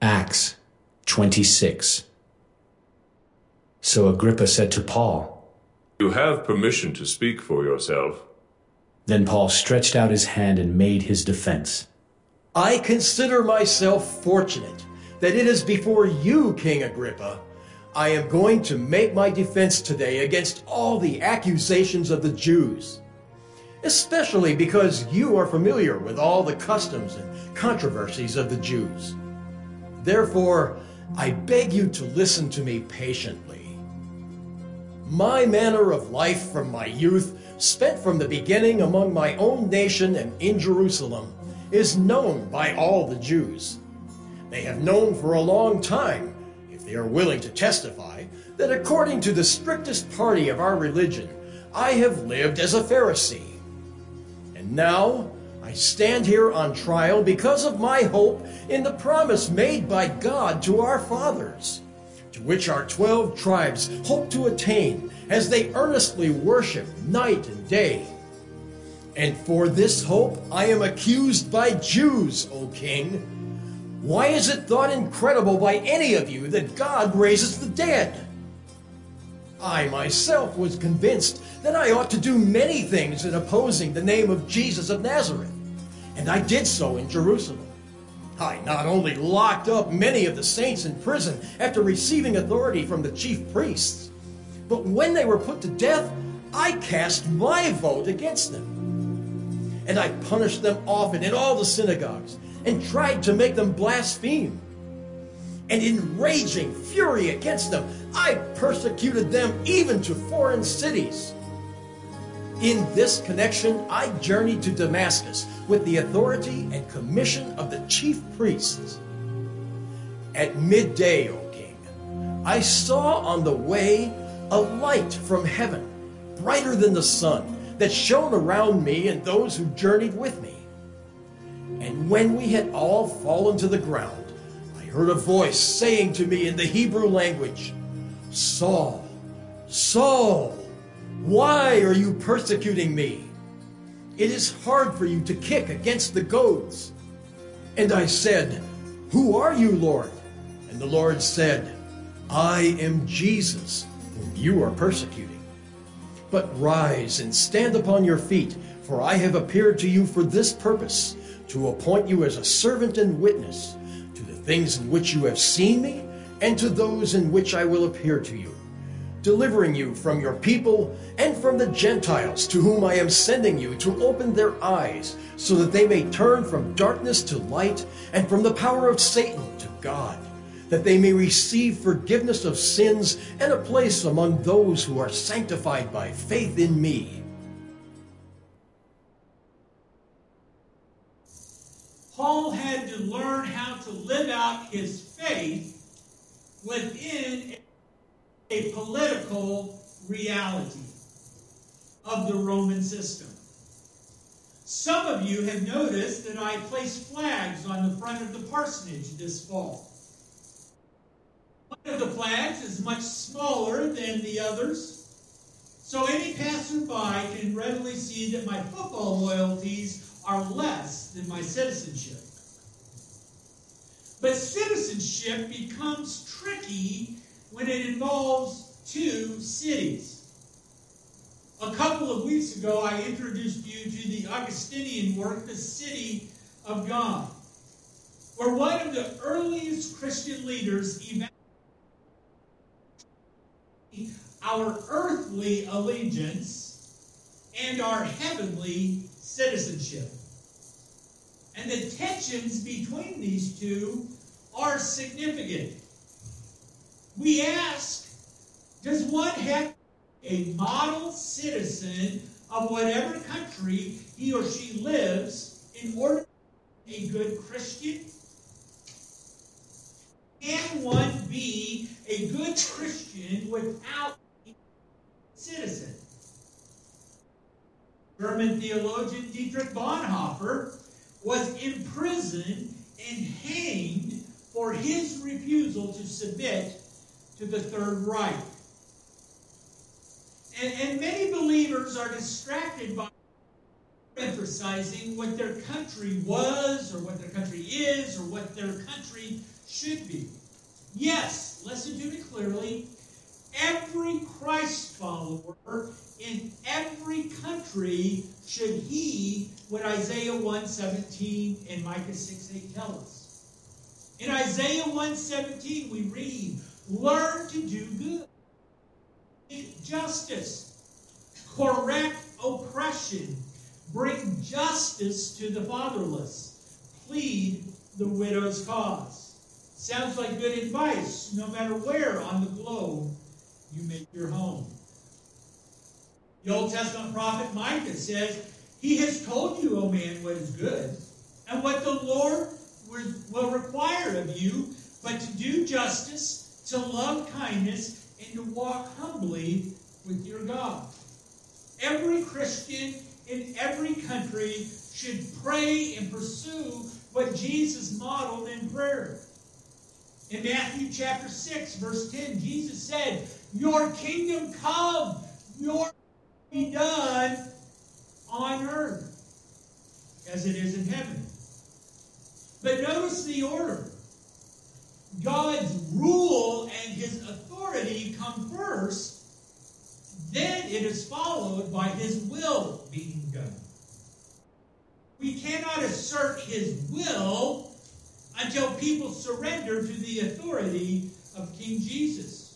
Acts 26. So Agrippa said to Paul, You have permission to speak for yourself. Then Paul stretched out his hand and made his defense. I consider myself fortunate that it is before you, King Agrippa, I am going to make my defense today against all the accusations of the Jews, especially because you are familiar with all the customs and controversies of the Jews. Therefore, I beg you to listen to me patiently. My manner of life from my youth, spent from the beginning among my own nation and in Jerusalem, is known by all the Jews. They have known for a long time, if they are willing to testify, that according to the strictest party of our religion, I have lived as a Pharisee. And now I stand here on trial because of my hope in the promise made by God to our fathers, to which our twelve tribes hope to attain as they earnestly worship night and day. And for this hope I am accused by Jews, O king. Why is it thought incredible by any of you that God raises the dead? I myself was convinced that I ought to do many things in opposing the name of Jesus of Nazareth, and I did so in Jerusalem. I not only locked up many of the saints in prison after receiving authority from the chief priests, but when they were put to death, I cast my vote against them. And I punished them often in all the synagogues and tried to make them blaspheme. And in raging fury against them, I persecuted them even to foreign cities. In this connection, I journeyed to Damascus with the authority and commission of the chief priests. At midday, O king, I saw on the way a light from heaven, brighter than the sun, that shone around me and those who journeyed with me. And when we had all fallen to the ground, I heard a voice saying to me in the Hebrew language, Saul, Saul, why are you persecuting me? It is hard for you to kick against the goads. And I said, Who are you, Lord? And the Lord said, I am Jesus, whom you are persecuting. But rise and stand upon your feet, for I have appeared to you for this purpose, to appoint you as a servant and witness to the things in which you have seen me, and to those in which I will appear to you, delivering you from your people and from the Gentiles to whom I am sending you to open their eyes, so that they may turn from darkness to light and from the power of Satan to God that they may receive forgiveness of sins and a place among those who are sanctified by faith in me. Paul had to learn how to live out his faith within a political reality of the Roman system. Some of you have noticed that I placed flags on the front of the parsonage this fall. One of the flags is much smaller than the others, so any passerby can readily see that my football loyalties are less than my citizenship. But citizenship becomes tricky when it involves two cities. A couple of weeks ago, I introduced you to the Augustinian work, The City of God, where one of the earliest Christian leaders our earthly allegiance and our heavenly citizenship. And the tensions between these two are significant. We ask Does one have a model citizen of whatever country he or she lives in order to be a good Christian? Can one be a good Christian without a citizen? German theologian Dietrich Bonhoeffer was imprisoned and hanged for his refusal to submit to the Third Reich. And, and many believers are distracted by emphasizing what their country was, or what their country is, or what their country should be. Yes, listen to me clearly. Every Christ follower in every country should heed what Isaiah 1:17 and Micah 6:8 tell us. In Isaiah 1:17 we read, "Learn to do good, justice, correct oppression, bring justice to the fatherless, plead the widow's cause." Sounds like good advice, no matter where on the globe you make your home. The Old Testament prophet Micah says, He has told you, O man, what is good, and what the Lord will require of you, but to do justice, to love kindness, and to walk humbly with your God. Every Christian in every country should pray and pursue what Jesus modeled in prayer. In Matthew chapter 6, verse 10, Jesus said, Your kingdom come, your be done on earth as it is in heaven. But notice the order. God's rule and his authority come first, then it is followed by his will being done. We cannot assert his will until people surrender to the authority of King Jesus.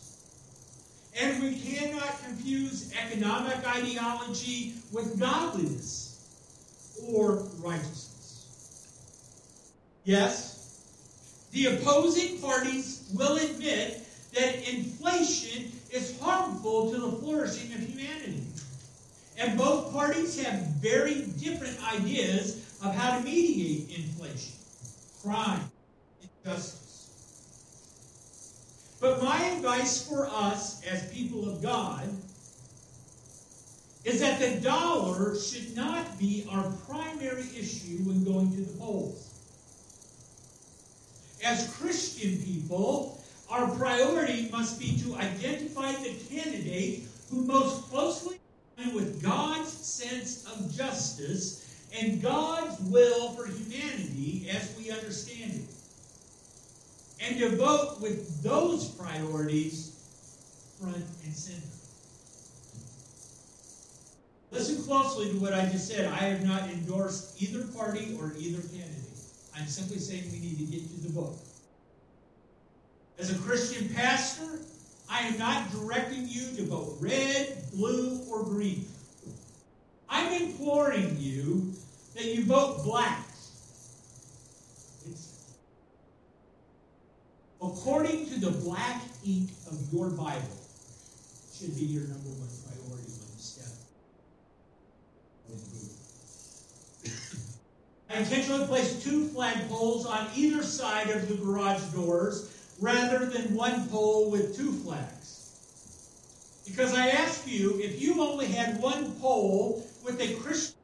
And we cannot confuse economic ideology with godliness or righteousness. Yes, the opposing parties will admit that inflation is harmful to the flourishing of humanity. And both parties have very different ideas of how to mediate inflation, crime, injustice. But my advice for us as people of God is that the dollar should not be our primary issue when going to the polls. As Christian people, our priority must be to identify the candidate who most closely aligns with God's sense of justice and God's will for humanity as we understand it and to vote with those priorities front and center. Listen closely to what I just said. I have not endorsed either party or either candidate. I'm simply saying we need to get to the book. As a Christian pastor, I am not directing you to vote red, blue, or green. I'm imploring you that you vote black It's according to the black ink of your Bible, should be your number one priority when you step I intentionally placed two flagpoles on either side of the garage doors rather than one pole with two flags. Because I ask you, if you only had one pole with a Christian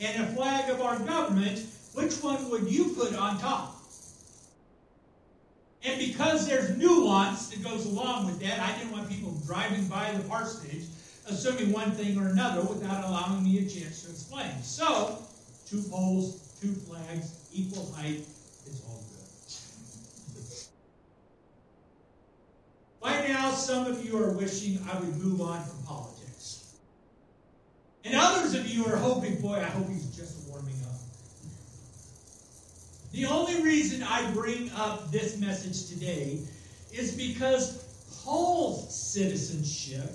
and a flag of our government, which one would you put on top? And because there's nuance that goes along with that, I didn't want people driving by the parsonage assuming one thing or another without allowing me a chance to explain. So, two poles, two flags, equal height, it's all good. By now, some of you are wishing I would move on from politics. And others of you are hoping, boy, I hope he's just warming up. The only reason I bring up this message today is because Paul's citizenship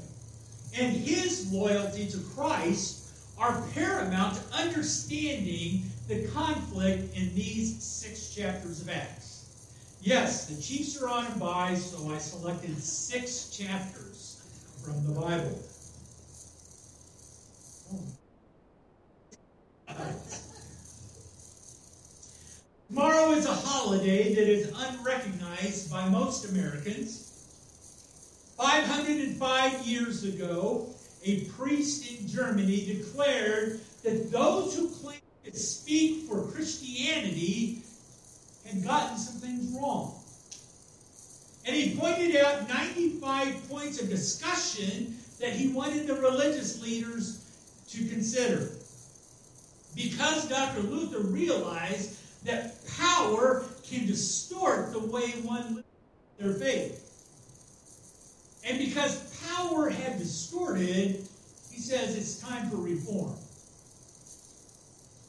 and his loyalty to Christ are paramount to understanding the conflict in these six chapters of Acts. Yes, the Chiefs are on a bye, so I selected six chapters from the Bible. Tomorrow is a holiday that is unrecognized by most Americans. 505 years ago, a priest in Germany declared that those who claim to speak for Christianity had gotten some things wrong. And he pointed out 95 points of discussion that he wanted the religious leaders to consider. because Dr. Luther realized that power can distort the way one lives their faith. And because power had distorted, he says it's time for reform.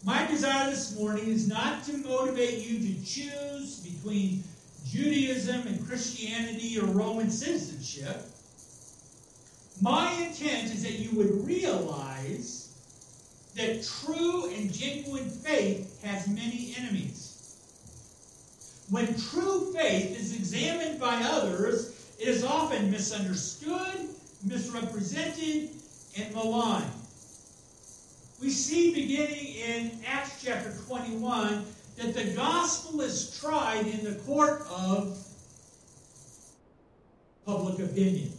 My desire this morning is not to motivate you to choose between Judaism and Christianity or Roman citizenship. My intent is that you would realize that true and genuine faith has many enemies. When true faith is examined by others, it is often misunderstood, misrepresented, and maligned. We see beginning in Acts chapter 21 that the gospel is tried in the court of public opinion.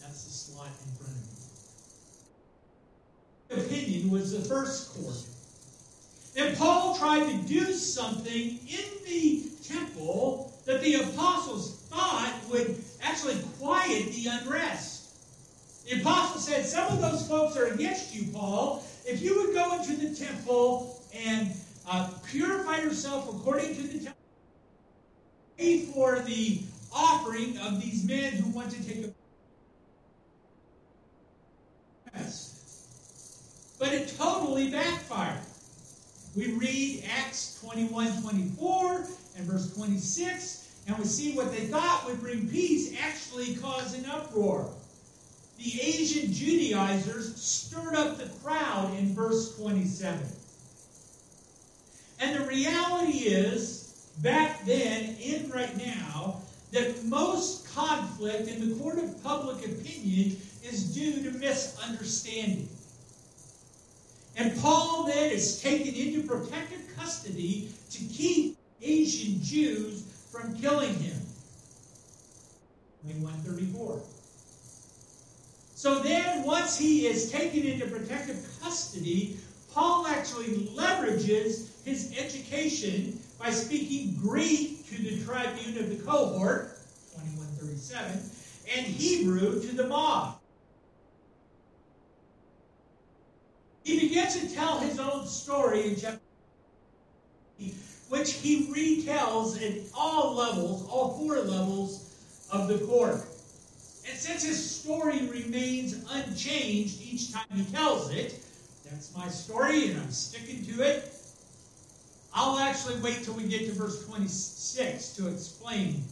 That's the slide in front of me. Opinion was the first court. And Paul tried to do something in the temple that the apostles thought would actually quiet the unrest. The apostle said, Some of those folks are against you, Paul. If you would go into the temple and uh, purify yourself according to the temple, pay for the offering of these men who want to take a. But it totally backfired. We read Acts 21 24 and verse 26, and we see what they thought would bring peace actually caused an uproar. The Asian Judaizers stirred up the crowd in verse 27. And the reality is, back then and right now, that most conflict in the court of public opinion is due to misunderstanding. And Paul then is taken into protective custody to keep Asian Jews from killing him. 2134. So then, once he is taken into protective custody, Paul actually leverages his education by speaking Greek to the tribune of the cohort, 2137, and Hebrew to the mob. He begins to tell his own story in chapter which he retells at all levels, all four levels of the court. And since his story remains unchanged each time he tells it, that's my story and I'm sticking to it. I'll actually wait till we get to verse 26 to explain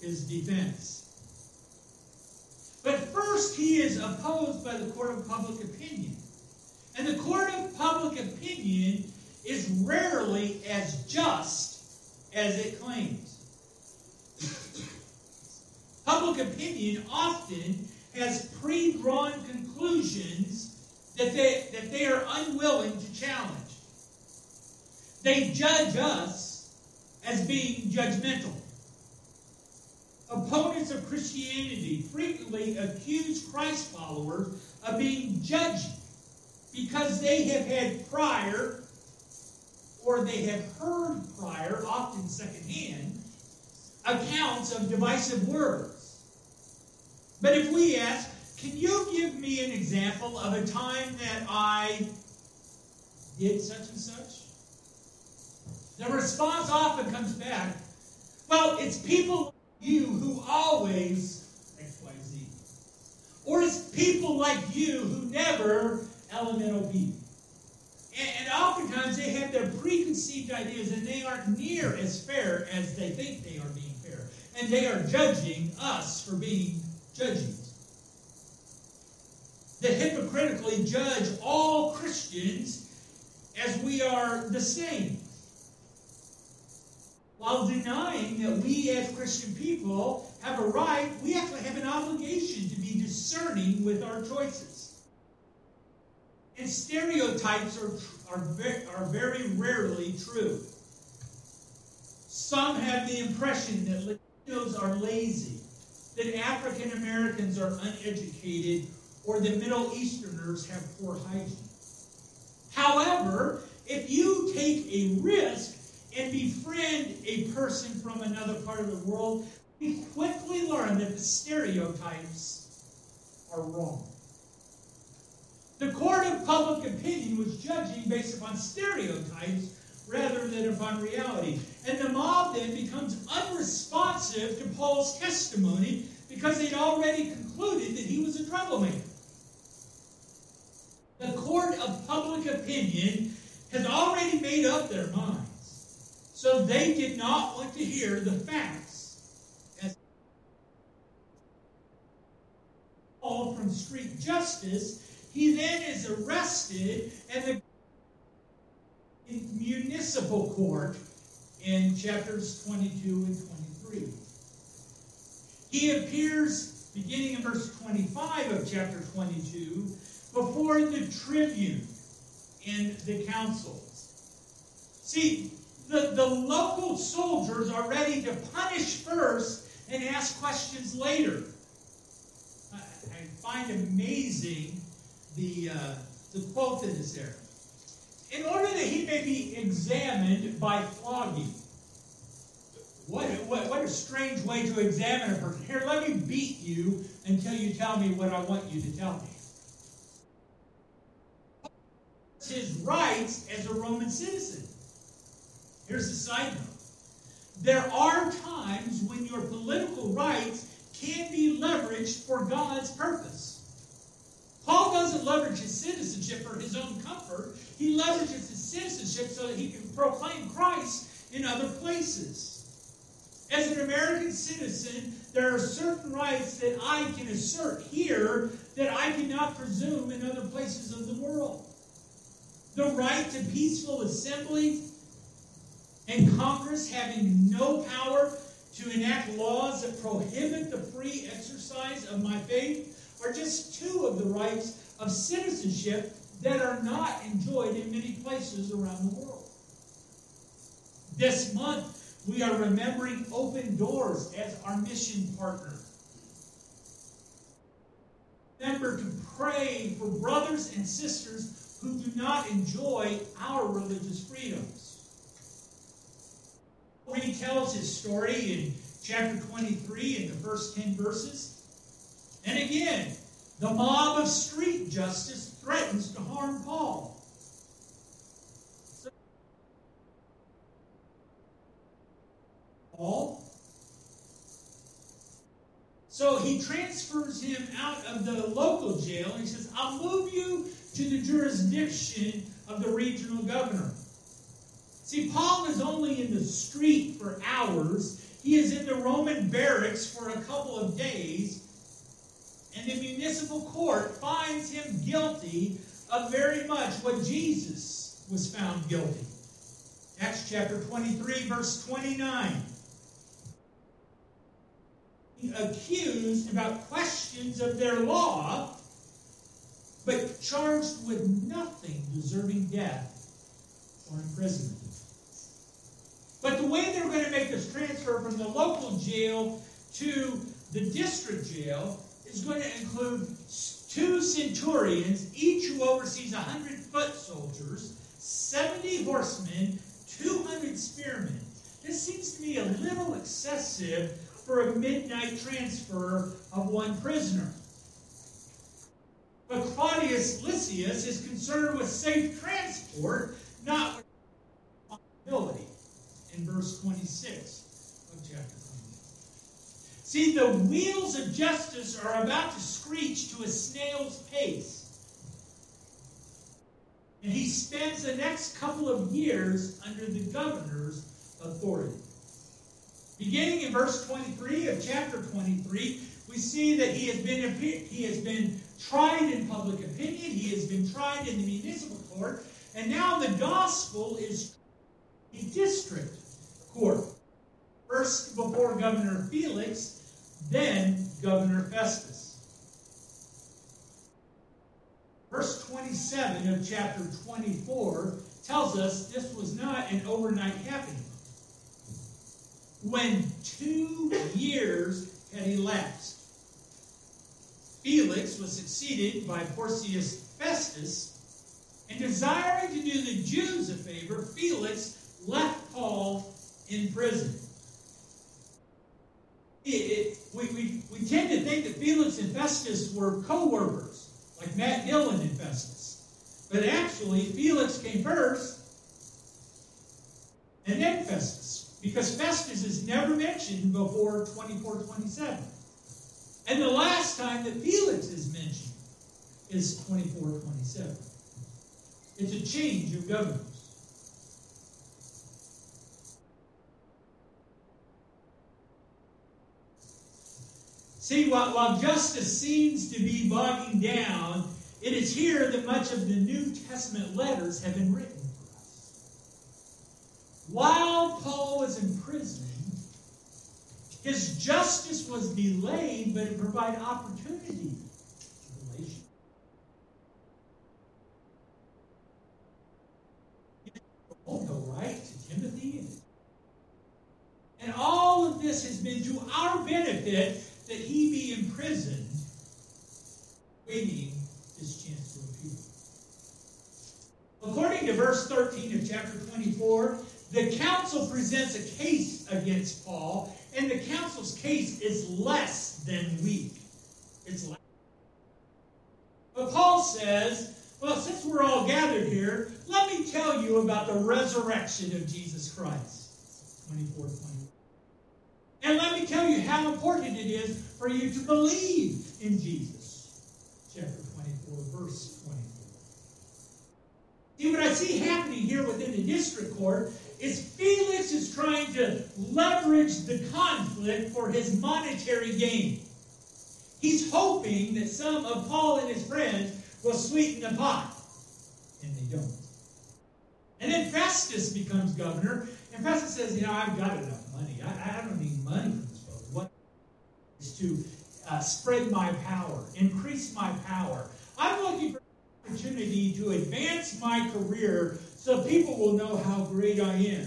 his defense. But first, he is opposed by the court of public opinion. And the court of public opinion is rarely as just as it claims. Public opinion often has pre drawn conclusions that they, that they are unwilling to challenge. They judge us as being judgmental. Opponents of Christianity frequently accuse Christ followers of being judgy because they have had prior or they have heard prior, often secondhand, accounts of divisive words. But if we ask, can you give me an example of a time that I did such and such? The response often comes back, well, it's people like you who always XYZ. Or it's people like you who never elemental people. And, and oftentimes they have their preconceived ideas and they aren't near as fair as they think they are being fair. And they are judging us for being judgy. That hypocritically judge all Christians as we are the same. While denying that we as Christian people have a right, we actually have an obligation to be discerning with our choices. And stereotypes are, are, are very rarely true. Some have the impression that Latinos are lazy, that African Americans are uneducated, or that Middle Easterners have poor hygiene. However, if you take a risk and befriend a person from another part of the world, we quickly learn that the stereotypes are wrong. The court of public opinion was judging based upon stereotypes rather than upon reality. And the mob then becomes unresponsive to Paul's testimony because they'd already concluded that he was a troublemaker. The court of public opinion has already made up their minds, so they did not want to hear the facts. As from street justice, he then is arrested and the municipal court in chapters 22 and 23. He appears, beginning in verse 25 of chapter 22, before the tribune in the councils. See, the, the local soldiers are ready to punish first and ask questions later. I, I find amazing the, uh, the quote that is there in order that he may be examined by flogging. What, what, what a strange way to examine a person. Here, let me beat you until you tell me what I want you to tell me. His rights as a Roman citizen. Here's a side note. There are times when your political rights can be leveraged for God's purpose. Paul doesn't leverage his citizenship for his own comfort. He leverages his citizenship so that he can proclaim Christ in other places. As an American citizen, there are certain rights that I can assert here that I cannot presume in other places of the world. The right to peaceful assembly and Congress having no power to enact laws that prohibit the free exercise of my faith are just two of the rights of citizenship that are not enjoyed in many places around the world. This month, we are remembering Open Doors as our mission partner. Remember to pray for brothers and sisters who do not enjoy our religious freedoms. When he tells his story in chapter 23 in the first 10 verses. And again, the mob of street justice threatens to harm Paul. Paul. So he transfers him out of the local jail and he says, I'll move you to the jurisdiction of the regional governor. See, Paul is only in the street for hours. He is in the Roman barracks for a couple of days and the municipal court finds him guilty of very much what Jesus was found guilty. Acts chapter 23, verse 29. Accused about questions of their law, but charged with nothing deserving death or imprisonment. But the way they're going to make this transfer from the local jail to the district jail is going to include two centurions, each who oversees 100 foot soldiers, 70 horsemen, 200 spearmen. This seems to me a little excessive for a midnight transfer of one prisoner. But Claudius Lysias is concerned with safe transport, not with responsibility, in verse 26 of chapter See, the wheels of justice are about to screech to a snail's pace. And he spends the next couple of years under the governor's authority. Beginning in verse 23 of chapter 23, we see that he has been he has been tried in public opinion, he has been tried in the municipal court, and now the gospel is in district court. First before Governor Felix, then Governor Festus. Verse 27 of chapter 24 tells us this was not an overnight happening. When two years had elapsed, Felix was succeeded by Porcius Festus, and desiring to do the Jews a favor, Felix left Paul in prison it, it, we, we, we tend to think that Felix and Festus were co workers like Matt Dillon and Festus. But actually, Felix came first, and then Festus, because Festus is never mentioned before 24 27. And the last time that Felix is mentioned is 24 27. It's a change of governors. See, while, while justice seems to be bogging down, it is here that much of the New Testament letters have been written for us. While Paul was in prison, his justice was delayed, but it provided opportunity go write to Timothy. And all of this has been to our benefit that he be imprisoned, waiting his chance to appeal. According to verse 13 of chapter 24, the council presents a case against Paul, and the council's case is less than weak. It's less. But Paul says, well, since we're all gathered here, let me tell you about the resurrection of Jesus Christ. 24 24. And let me tell you how important it is for you to believe in Jesus. Chapter 24, verse 24. See, what I see happening here within the district court is Felix is trying to leverage the conflict for his monetary gain. He's hoping that some of Paul and his friends will sweeten the pot. And they don't. And then Festus becomes governor, and Festus says, You know, I've got enough money. I, I don't need money from this boat. What is to uh, spread my power, increase my power. I'm looking for an opportunity to advance my career so people will know how great I am.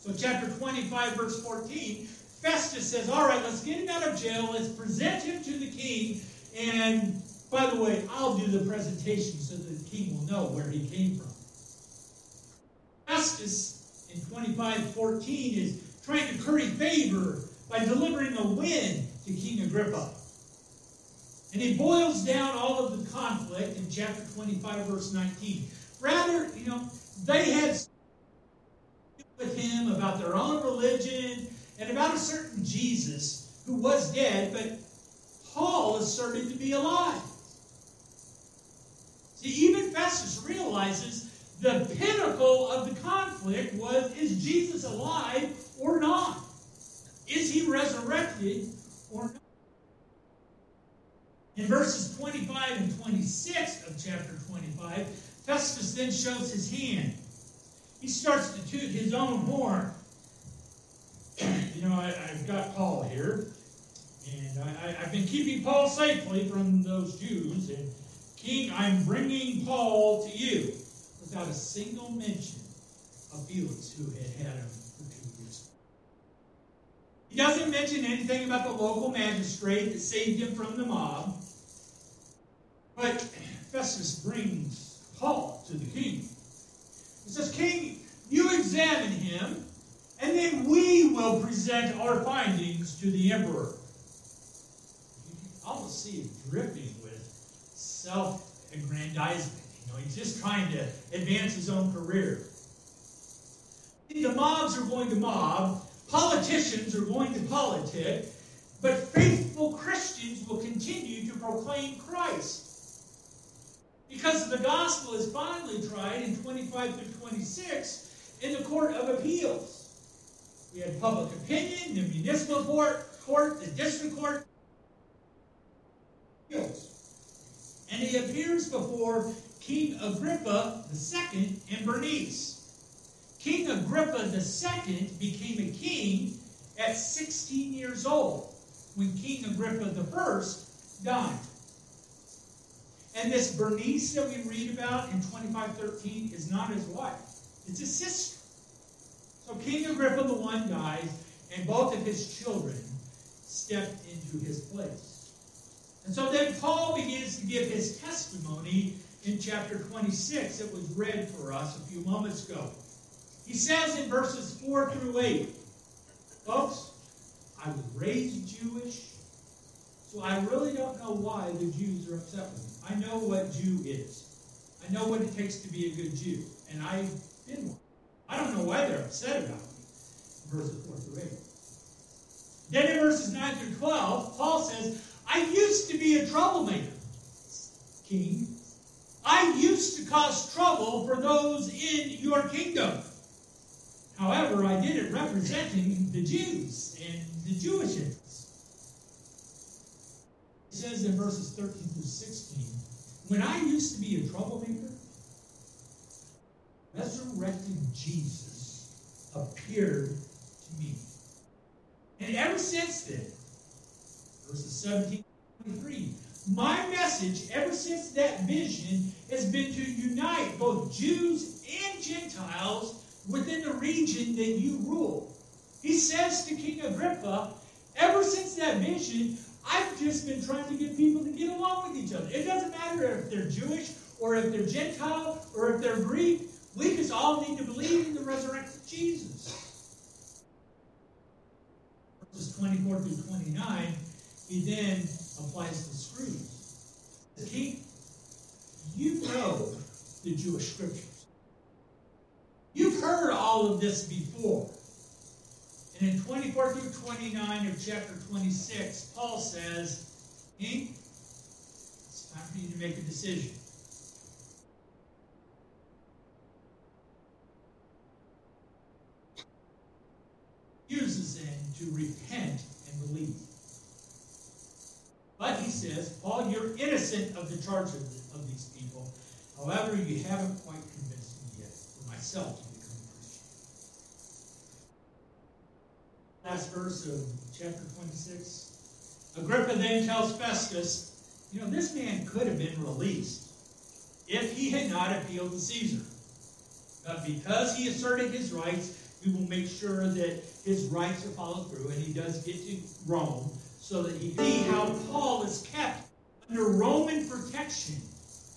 So, chapter 25, verse 14, Festus says, All right, let's get him out of jail. Let's present him to the king. And by the way, I'll do the presentation so the king will know where he came from. Festus in 25:14 is trying to curry favor by delivering a win to King Agrippa. And he boils down all of the conflict in chapter 25, verse 19. Rather, you know, they had with him about their own religion and about a certain Jesus who was dead, but Paul asserted to be alive. See, even Festus realizes the pinnacle of the conflict was is Jesus alive or not? Is he resurrected or not? In verses 25 and 26 of chapter 25, Festus then shows his hand. He starts to toot his own horn. you know, I, have got Paul here, and I, have been keeping Paul safely from those Jews. And King, I'm bringing Paul to you without a single mention of Felix, who had had him for two years. He doesn't mention anything about the local magistrate that saved him from the mob. But Festus brings Paul to the king. He says, King, you examine him, and then we will present our findings to the emperor. You can almost see it dripping with self aggrandizement. He's just trying to advance his own career. The mobs are going to mob, politicians are going to politic, but faithful Christians will continue to proclaim Christ. Because the gospel is finally tried in 25 through 26 in the court of appeals. We had public opinion, the municipal court, court, the district court. And he appears before King Agrippa II and Bernice. King Agrippa II became a king at 16 years old when King Agrippa I died. And this Bernice that we read about in 2513 is not his wife, it's his sister. So King Agrippa the one dies, and both of his children stepped into his place. And so then Paul begins to give his testimony in chapter 26 that was read for us a few moments ago. He says in verses 4 through 8, folks, I was raised Jewish, So I really don't know why the Jews are upset with me. I know what Jew is. I know what it takes to be a good Jew. And I've been one. I don't know why they're upset about me. Verses 4 through 8. Then in verses 9 through 12, Paul says, I used to be a troublemaker, king. I used to cause trouble for those in your kingdom. However, I did it representing the Jews and the Jewish interests. It says in verses 13 through 16, when I used to be a troublemaker, resurrected Jesus appeared to me. And ever since then, verses 17 23, my message ever since that vision has been to unite both Jews and Gentiles within the region that you rule. He says to King Agrippa, ever since that vision, I've just been trying to get people to get along with each other. It doesn't matter if they're Jewish or if they're Gentile or if they're Greek. We just all need to believe in the resurrected Jesus. Verses 24 through 29, he then applies the screws. King, you know the Jewish scriptures. You've heard all of this before. And in 24 through 29 of chapter 26, Paul says, it's time for you to make a decision. Uses then to repent and believe. But he says, Paul, you're innocent of the charge of, of these people. However, you haven't quite convinced me yet for myself to become a Christian. Last verse of chapter 26. Agrippa then tells Festus, you know, this man could have been released if he had not appealed to Caesar. But because he asserted his rights, we will make sure that his rights are followed through, and he does get to Rome so that he see how Paul is kept under Roman protection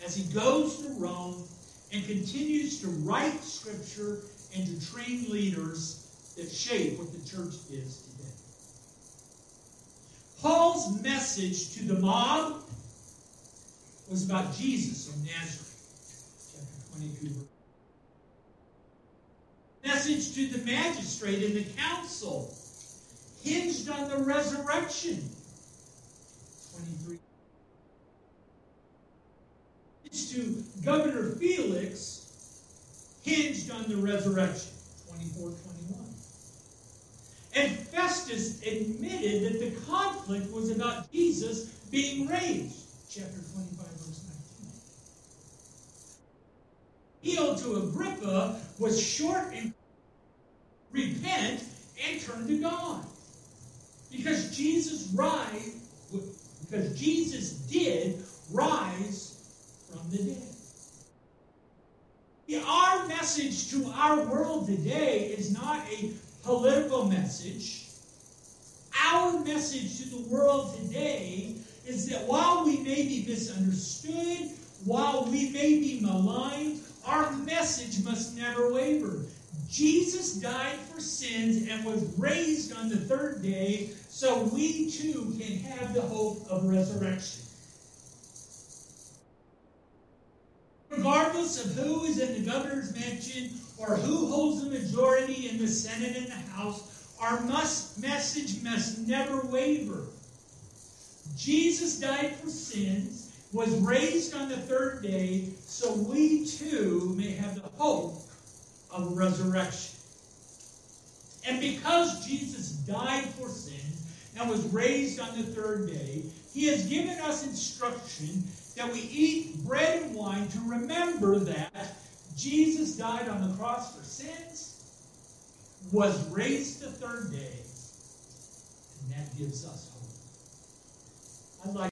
as he goes to Rome and continues to write scripture and to train leaders that shape what the church is today. Paul's message to the mob was about Jesus of Nazareth, chapter 22. Message to the magistrate and the council hinged on the resurrection. 23. To Governor Felix, hinged on the resurrection. 24 21. And Festus admitted that the conflict was about Jesus being raised. Chapter 25, verse 19. Appeal to Agrippa was short and repent and turn to God. Because Jesus rise, because Jesus did rise from the dead. Our message to our world today is not a political message. Our message to the world today is that while we may be misunderstood, while we may be maligned, our message must never waver. Jesus died for sins and was raised on the third day so we too can have the hope of resurrection. Regardless of who is in the governor's mansion or who holds the majority in the Senate and the House, our must, message must never waver. Jesus died for sins, was raised on the third day, so we too may have the hope of resurrection. And because Jesus died for sins and was raised on the third day, he has given us instruction that we eat bread and wine to remember that Jesus died on the cross for sins, was raised the third day, and that gives us hope. I'd like